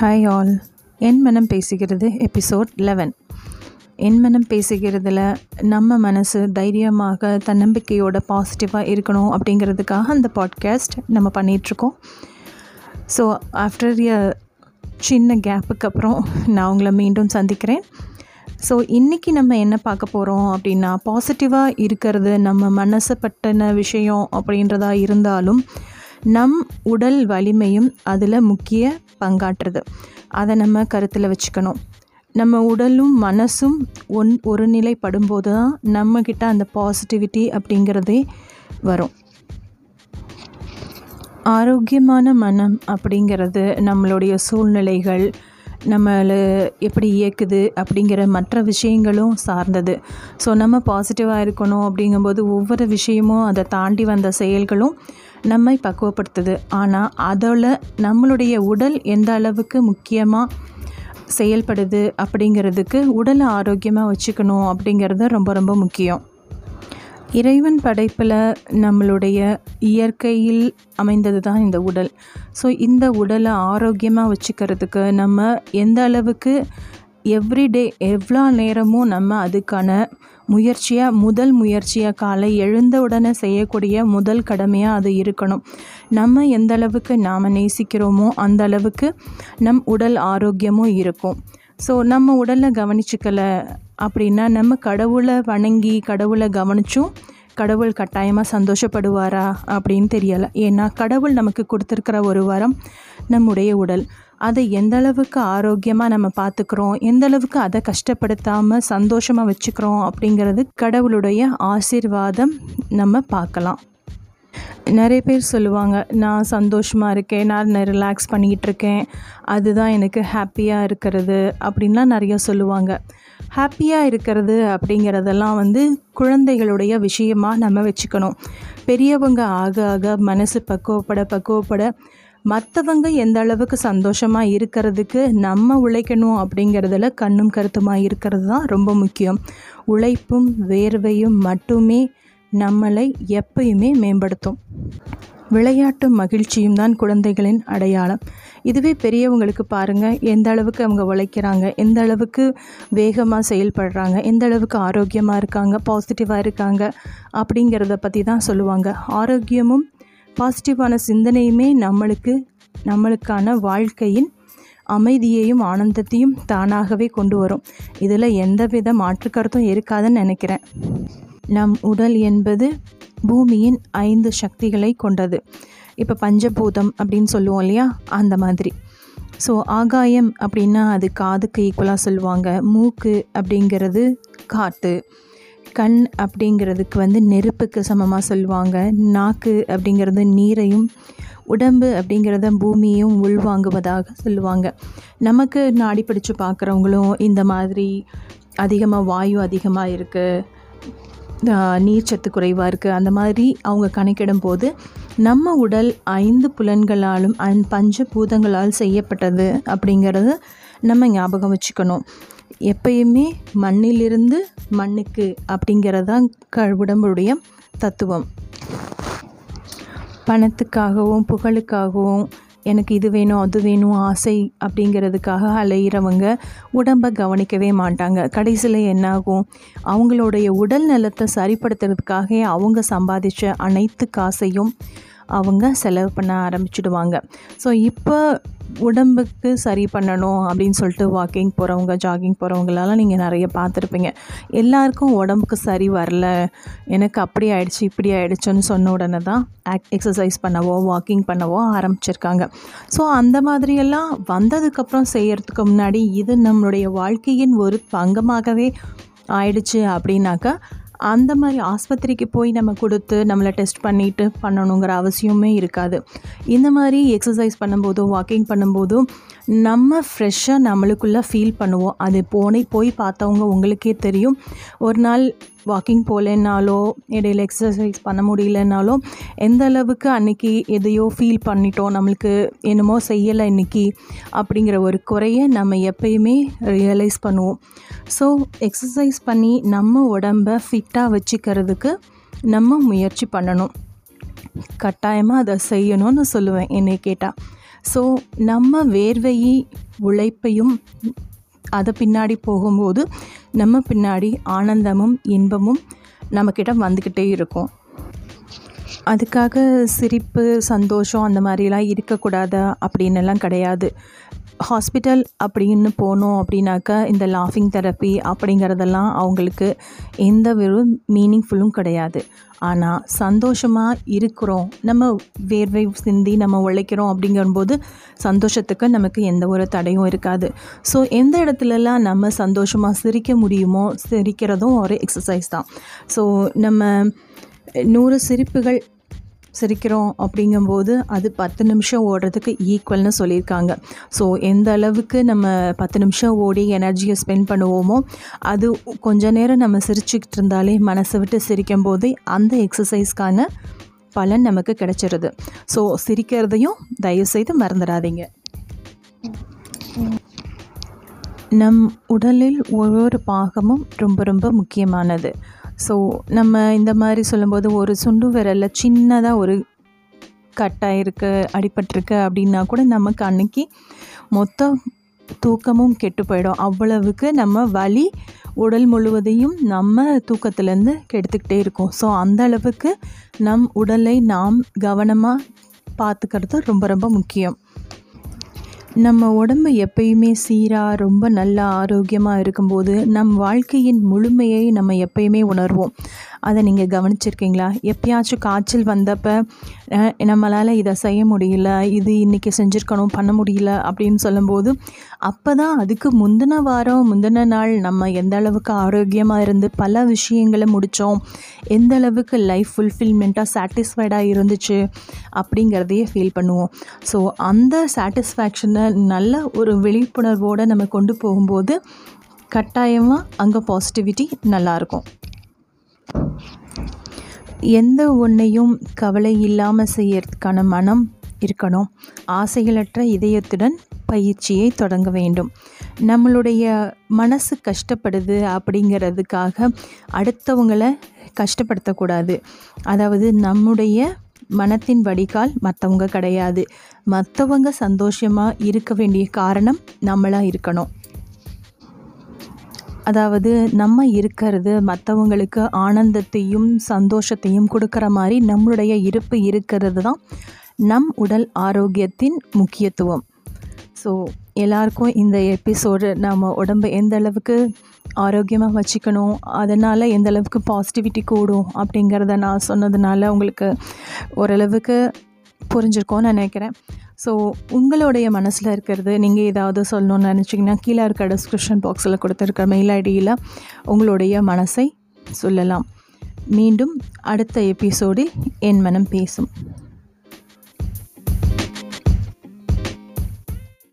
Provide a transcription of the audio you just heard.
Hi all என் மனம் பேசுகிறது episode eleven என் மனம் பேசுகிறதுல நம்ம மனசு தைரியமாக தன்னம்பிக்கையோட பாசிட்டிவாக இருக்கணும் அப்படிங்கிறதுக்காக அந்த பாட்காஸ்ட் நம்ம பண்ணிகிட்ருக்கோம் ஸோ ஆஃப்டர் எ சின்ன கேப்புக்கு அப்புறம் நான் உங்களை மீண்டும் சந்திக்கிறேன். ஸோ இன்றைக்கி நம்ம என்ன பார்க்க போகிறோம் அப்படின்னா பாசிட்டிவாக இருக்கிறது நம்ம மனசை பற்றின விஷயம் அப்படின்றதா இருந்தாலும் நம் உடல் வலிமையும் அதில் முக்கிய பங்காற்றுது. அதை நம்ம கருத்தில் வச்சுக்கணும். நம்ம உடலும் மனசும் ஒன் ஒரு நிலைப்படும்போது தான் நம்மக்கிட்ட அந்த பாசிட்டிவிட்டி அப்படிங்கிறதே வரும். ஆரோக்கியமான மனம் அப்படிங்கிறது நம்மளுடைய சூழ்நிலைகள் நம்மளை எப்படி இயக்குது அப்படிங்கிற மற்ற விஷயங்களும் சார்ந்தது. ஸோ நம்ம பாசிட்டிவாக இருக்கணும் அப்படிங்கும்போது ஒவ்வொரு விஷயமும் அதை தாண்டி வந்த செயல்களும் நம்மை பக்குவப்படுத்துது. ஆனால் அதோட நம்மளுடைய உடல் எந்த அளவுக்கு முக்கியமாக செயல்படுது அப்படிங்கிறதுக்கு உடலை ஆரோக்கியமாக வச்சுக்கணும் அப்படிங்கிறது ரொம்ப ரொம்ப முக்கியம். இறைவன் படைப்பில் நம்மளுடைய இயற்கையில் அமைந்தது தான் இந்த உடல். ஸோ இந்த உடலை ஆரோக்கியமாக வச்சுக்கிறதுக்கு நம்ம எந்த அளவுக்கு எவ்ரிடே எவ்வளோ நேரமும் நம்ம அதுக்கான முயற்சியாக முதல் முயற்சியாக காலை எழுந்த உடனே செய்யக்கூடிய முதல் கடமையாக அது இருக்கணும். நம்ம எந்த அளவுக்கு நாம் நேசிக்கிறோமோ அந்த அளவுக்கு நம் உடல் ஆரோக்கியமும் இருக்கும். ஸோ நம்ம உடலை கவனிச்சுக்கலை அப்படின்னா நம்ம கடவுளை வணங்கி கடவுளை கவனிச்சும் கடவுள் கட்டாயமாக சந்தோஷப்படுவாரா அப்படின்னு தெரியலை. ஏன்னா கடவுள் நமக்கு கொடுத்துருக்கிற ஒரு வரம் நம்முடைய உடல். அதை எந்த அளவுக்கு ஆரோக்கியமாக நம்ம பார்த்துக்கிறோம் எந்த அளவுக்கு அதை கஷ்டப்படுத்தாமல் சந்தோஷமாக வச்சுக்கிறோம் அப்படிங்கிறது கடவுளுடைய ஆசீர்வாதம் நம்ம பார்க்கலாம். நிறைய பேர் சொல்லுவாங்க நான் சந்தோஷமாக இருக்கேன் நான் ரிலாக்ஸ் பண்ணிக்கிட்டு இருக்கேன் அதுதான் எனக்கு ஹாப்பியாக இருக்கிறது அப்படின்லாம் நிறையா சொல்லுவாங்க. ஹாப்பியாக இருக்கிறது அப்படிங்கிறதெல்லாம் வந்து குழந்தைகளுடைய விஷயமாக நம்ம வச்சுக்கணும். பெரியவங்க ஆக ஆக மனசு பக்குவப்பட பக்குவப்பட மற்றவங்க எந்த அளவுக்கு சந்தோஷமாக இருக்கிறதுக்கு நம்ம உழைக்கணும் அப்படிங்கிறதுல கண்ணும் கருத்துமாக இருக்கிறது தான் ரொம்ப முக்கியம். உழைப்பும் வேர்வையும் மட்டுமே நம்மளை எப்பயுமே மேம்படுத்தும். விளையாட்டு மகிழ்ச்சியும் தான் குழந்தைகளின் அடையாளம். இதுவே பெரியவங்களுக்கு பாருங்கள் எந்த அளவுக்கு அவங்க உழைக்கிறாங்க எந்த அளவுக்கு வேகமாக செயல்படுறாங்க எந்த அளவுக்கு ஆரோக்கியமாக இருக்காங்க பாசிட்டிவாக இருக்காங்க அப்படிங்கிறத பற்றி தான் சொல்லுவாங்க. ஆரோக்கியமும் பாசிட்டிவான சிந்தனையுமே நம்மளுக்கு நம்மளுக்கான வாழ்க்கையின் அமைதியையும் ஆனந்தத்தையும் தானாகவே கொண்டு வரும். இதில் எந்தவித மாற்றுக்கருத்தும் இருக்காதுன்னு நினைக்கிறேன். நம் உடல் என்பது பூமியின் ஐந்து சக்திகளை கொண்டது. இப்போ பஞ்சபூதம் அப்படின்னு சொல்லுவோம் இல்லையா? அந்த மாதிரி. ஸோ ஆகாயம் அப்படின்னா அது காதுக்கு ஈக்குவலாக சொல்லுவாங்க. மூக்கு அப்படிங்கிறது காற்று கண் அப்படிங்கிறதுக்கு வந்து நெருப்புக்கு சமமாக சொல்லுவாங்க. நாக்கு அப்படிங்கிறது நீரையும் உடம்பு அப்படிங்கிறத பூமியையும் உள்வாங்குவதாக சொல்லுவாங்க. நமக்கு நாடி பிடிச்சு பார்க்குறவங்களும் இந்த மாதிரி அதிகமாக வாயு அதிகமாக இருக்குது நீர்ச்சத்து குறைவாக இருக்குது அந்த மாதிரி அவங்க கணக்கிடும் போது நம்ம உடல் ஐந்து புலன்களாலும் அந் பஞ்ச பூதங்களால் செய்யப்பட்டது அப்படிங்கிறது நம்ம ஞாபகம் வச்சுக்கணும். எப்பயுமே மண்ணிலிருந்து மண்ணுக்கு அப்படிங்கிறதான் க உடம்புடைய தத்துவம். பணத்துக்காகவும் புகழுக்காகவும் எனக்கு இது வேணும் அது வேணும் ஆசை அப்படிங்கிறதுக்காக அலையிறவங்க உடம்பை கவனிக்கவே மாட்டாங்க. கடைசியில் என்னாகும்? அவங்களுடைய உடல் நலத்தை சரிப்படுத்துறதுக்காக அவங்க சம்பாதிச்ச அனைத்து காசையும் அவங்க செலவு பண்ண ஆரம்பிச்சிடுவாங்க. ஸோ இப்போ உடம்புக்கு சரி பண்ணணும் அப்படின்னு சொல்லிட்டு வாக்கிங் போகிறவங்க ஜாகிங் போகிறவங்களெல்லாம் நீங்கள் நிறைய பார்த்துருப்பீங்க. எல்லாருக்கும் உடம்புக்கு சரி வரல. எனக்கு அப்படி ஆயிடுச்சு இப்படி ஆயிடுச்சுன்னு சொன்ன உடனே தான் எக்ஸசைஸ் பண்ணவோ வாக்கிங் பண்ணவோ ஆரம்பிச்சிருக்காங்க. ஸோ அந்த மாதிரியெல்லாம் வந்ததுக்கப்புறம் செய்கிறதுக்கு முன்னாடி இது நம்மளுடைய வாழ்க்கையின் ஒரு பங்கமாகவே ஆயிடுச்சு அப்படின்னாக்கா அந்த மாதிரி ஆஸ்பத்திரிக்கு போய் நம்ம கொடுத்து நம்மளை டெஸ்ட் பண்ணிவிட்டு பண்ணணுங்கிற அவசியமே இருக்காது. இந்த மாதிரி எக்ஸசைஸ் பண்ணும்போதும் வாக்கிங் பண்ணும்போதும் நம்ம ஃப்ரெஷ்ஷாக நம்மளுக்குள்ளே ஃபீல் பண்ணுவோம். அது போனே போய் பார்த்தவங்க உங்களுக்கே தெரியும். ஒரு நாள் வாக்கிங் போகலன்னாலோ இடையில எக்ஸசைஸ் பண்ண முடியலனாலோ எந்த அளவுக்கு அன்றைக்கி எதையோ ஃபீல் பண்ணிட்டோம் நம்மளுக்கு என்னமோ செய்யலை இன்றைக்கி அப்படிங்கிற ஒரு குறையை நம்ம எப்பயுமே ரியலைஸ் பண்ணுவோம். ஸோ எக்ஸசைஸ் பண்ணி நம்ம உடம்பை ஃபிட்டாக வச்சுக்கிறதுக்கு நம்ம முயற்சி பண்ணணும். கட்டாயமாக அதை செய்யணும்னு சொல்லுவேன் என்னை கேட்டால் ஸோ நம்ம வேர்வையை உழைப்பையும் அதை பின்னாடி போகும்போது நம்ம பின்னாடி ஆனந்தமும் இன்பமும் நம்மக்கிட்ட வந்துக்கிட்டே இருக்கும். அதுக்காக சிரிப்பு சந்தோஷம் அந்த மாதிரிலாம் இருக்கக்கூடாதா? அப்படின்னுலாம் கிடையாது. ஹாஸ்பிட்டல் அப்படின்னு போனோம் அப்படின்னாக்கா இந்த லாஃபிங் தெரப்பி அப்படிங்கிறதெல்லாம் அவங்களுக்கு எந்த ஒரு மீனிங்ஃபுல்லும் கிடையாது. ஆனால் சந்தோஷமாக இருக்கிறோம். நம்ம வேர்வை சிந்தி நம்ம உழைக்கிறோம் அப்படிங்கும்போது சந்தோஷத்துக்கு நமக்கு எந்த ஒரு தடையும் இருக்காது. ஸோ எந்த இடத்துலலாம் நம்ம சந்தோஷமாக சிரிக்க முடியுமோ சிரிக்கிறதும் ஒரு எக்ஸசைஸ் தான். ஸோ நம்ம நூறு சிரிப்புகள் சிரிக்கிறோம் அப்படிங்கும்போது அது பத்து நிமிஷம் ஓடுறதுக்கு ஈக்குவல்னு சொல்லியிருக்காங்க. ஸோ எந்த அளவுக்கு நம்ம பத்து நிமிஷம் ஓடி எனர்ஜியை ஸ்பெண்ட் பண்ணுவோமோ அது கொஞ்ச நேரம் நம்ம சிரிச்சுக்கிட்டு இருந்தாலே மனசை விட்டு சிரிக்கும் போதே அந்த எக்ஸசைஸ்க்கான பலன் நமக்கு கிடைச்சிருது. ஸோ சிரிக்கிறதையும் தயவுசெய்து மறந்துடாதீங்க. நம் உடலில் ஒவ்வொரு பாகமும் ரொம்ப ரொம்ப முக்கியமானது. ஸோ நம்ம இந்த மாதிரி சொல்லும்போது ஒரு சுண்டு விரலில் சின்னதாக ஒரு கட்டாயிருக்கு அடிபட்டிருக்கு அப்படின்னா கூட நமக்கு அன்னைக்கு மொத்த தூக்கமும் கெட்டு போயிடும். அவ்வளவுக்கு நம்ம வலி உடல் முழுவதையும் நம்ம தூக்கத்துலேருந்து கெடுத்துக்கிட்டே இருக்கோம். ஸோ அந்த அளவுக்கு நம் உடலை நாம் கவனமாக பார்த்துக்கிறது ரொம்ப ரொம்ப முக்கியம். நம்ம உடம்பு எப்பயுமே சீராக ரொம்ப நல்லா ஆரோக்கியமாக இருக்கும்போது நம் வாழ்க்கையின் முழுமையை நம்ம எப்பயுமே உணர்வோம். அதை நீங்கள் கவனிச்சிருக்கீங்களா? எப்பயாச்சும் காய்ச்சல் வந்தப்போ நம்மளால் இதை செய்ய முடியல இது இன்றைக்கி செஞ்சுருக்கணும் பண்ண முடியல அப்படின்னு சொல்லும்போது அப்போ தான் அதுக்கு முந்தின வாரம் முந்தின நாள் நம்ம எந்த அளவுக்கு ஆரோக்கியமாக இருந்து பல விஷயங்களை முடித்தோம் எந்த அளவுக்கு லைஃப் ஃபுல்ஃபில்மெண்ட்டாக சாட்டிஸ்ஃபைடாக இருந்துச்சு அப்படிங்கிறதையே ஃபீல் பண்ணுவோம். ஸோ அந்த சாட்டிஸ்ஃபேக்ஷனை நல்ல ஒரு விழிப்புணர்வோடு நம்ம கொண்டு போகும்போது கட்டாயமாக அங்கே பாசிட்டிவிட்டி நல்லாயிருக்கும் எந்த ஒன்றையும் கவலை இல்லாமல் செய்யறதுக்கான மனம் இருக்கணும். ஆசைகளற்ற இதயத்துடன் பயிற்சியை தொடங்க வேண்டும். நம்மளுடைய மனசு கஷ்டப்படுது அப்படிங்கிறதுக்காக அடுத்தவங்களை கஷ்டப்படுத்தக்கூடாது. அதாவது நம்முடைய மனத்தின் வடிகால் மற்றவங்க கிடையாது. மற்றவங்க சந்தோஷமாக இருக்க வேண்டிய காரணம் நம்மளாக இருக்கணும். அதாவது நம்ம இருக்கிறது மற்றவங்களுக்கு ஆனந்தத்தையும் சந்தோஷத்தையும் கொடுக்குற மாதிரி நம்மளுடைய இருப்பு இருக்கிறது தான் நம் உடல் ஆரோக்கியத்தின் முக்கியத்துவம். ஸோ எல்லாருக்கும் இந்த எபிசோடு நம்ம உடம்பை எந்த அளவுக்கு ஆரோக்கியமாக வச்சுக்கணும் அதனால் எந்த அளவுக்கு பாசிட்டிவிட்டி கூடும் அப்படிங்கிறத நான் சொன்னதுனால உங்களுக்கு ஓரளவுக்கு புரிஞ்சிருக்கோன்னு நினைக்கிறேன். ஸோ உங்களுடைய மனசில் இருக்கிறது நீங்கள் ஏதாவது சொல்லணும்னு நினச்சிங்கன்னா கீழே இருக்க டிஸ்கிரிப்ஷன் பாக்ஸில் கொடுத்துருக்க மெயில் ஐடியில் உங்களுடைய மனசை சொல்லலாம். மீண்டும் அடுத்த எபிசோடில் என் மனம் பேசும்.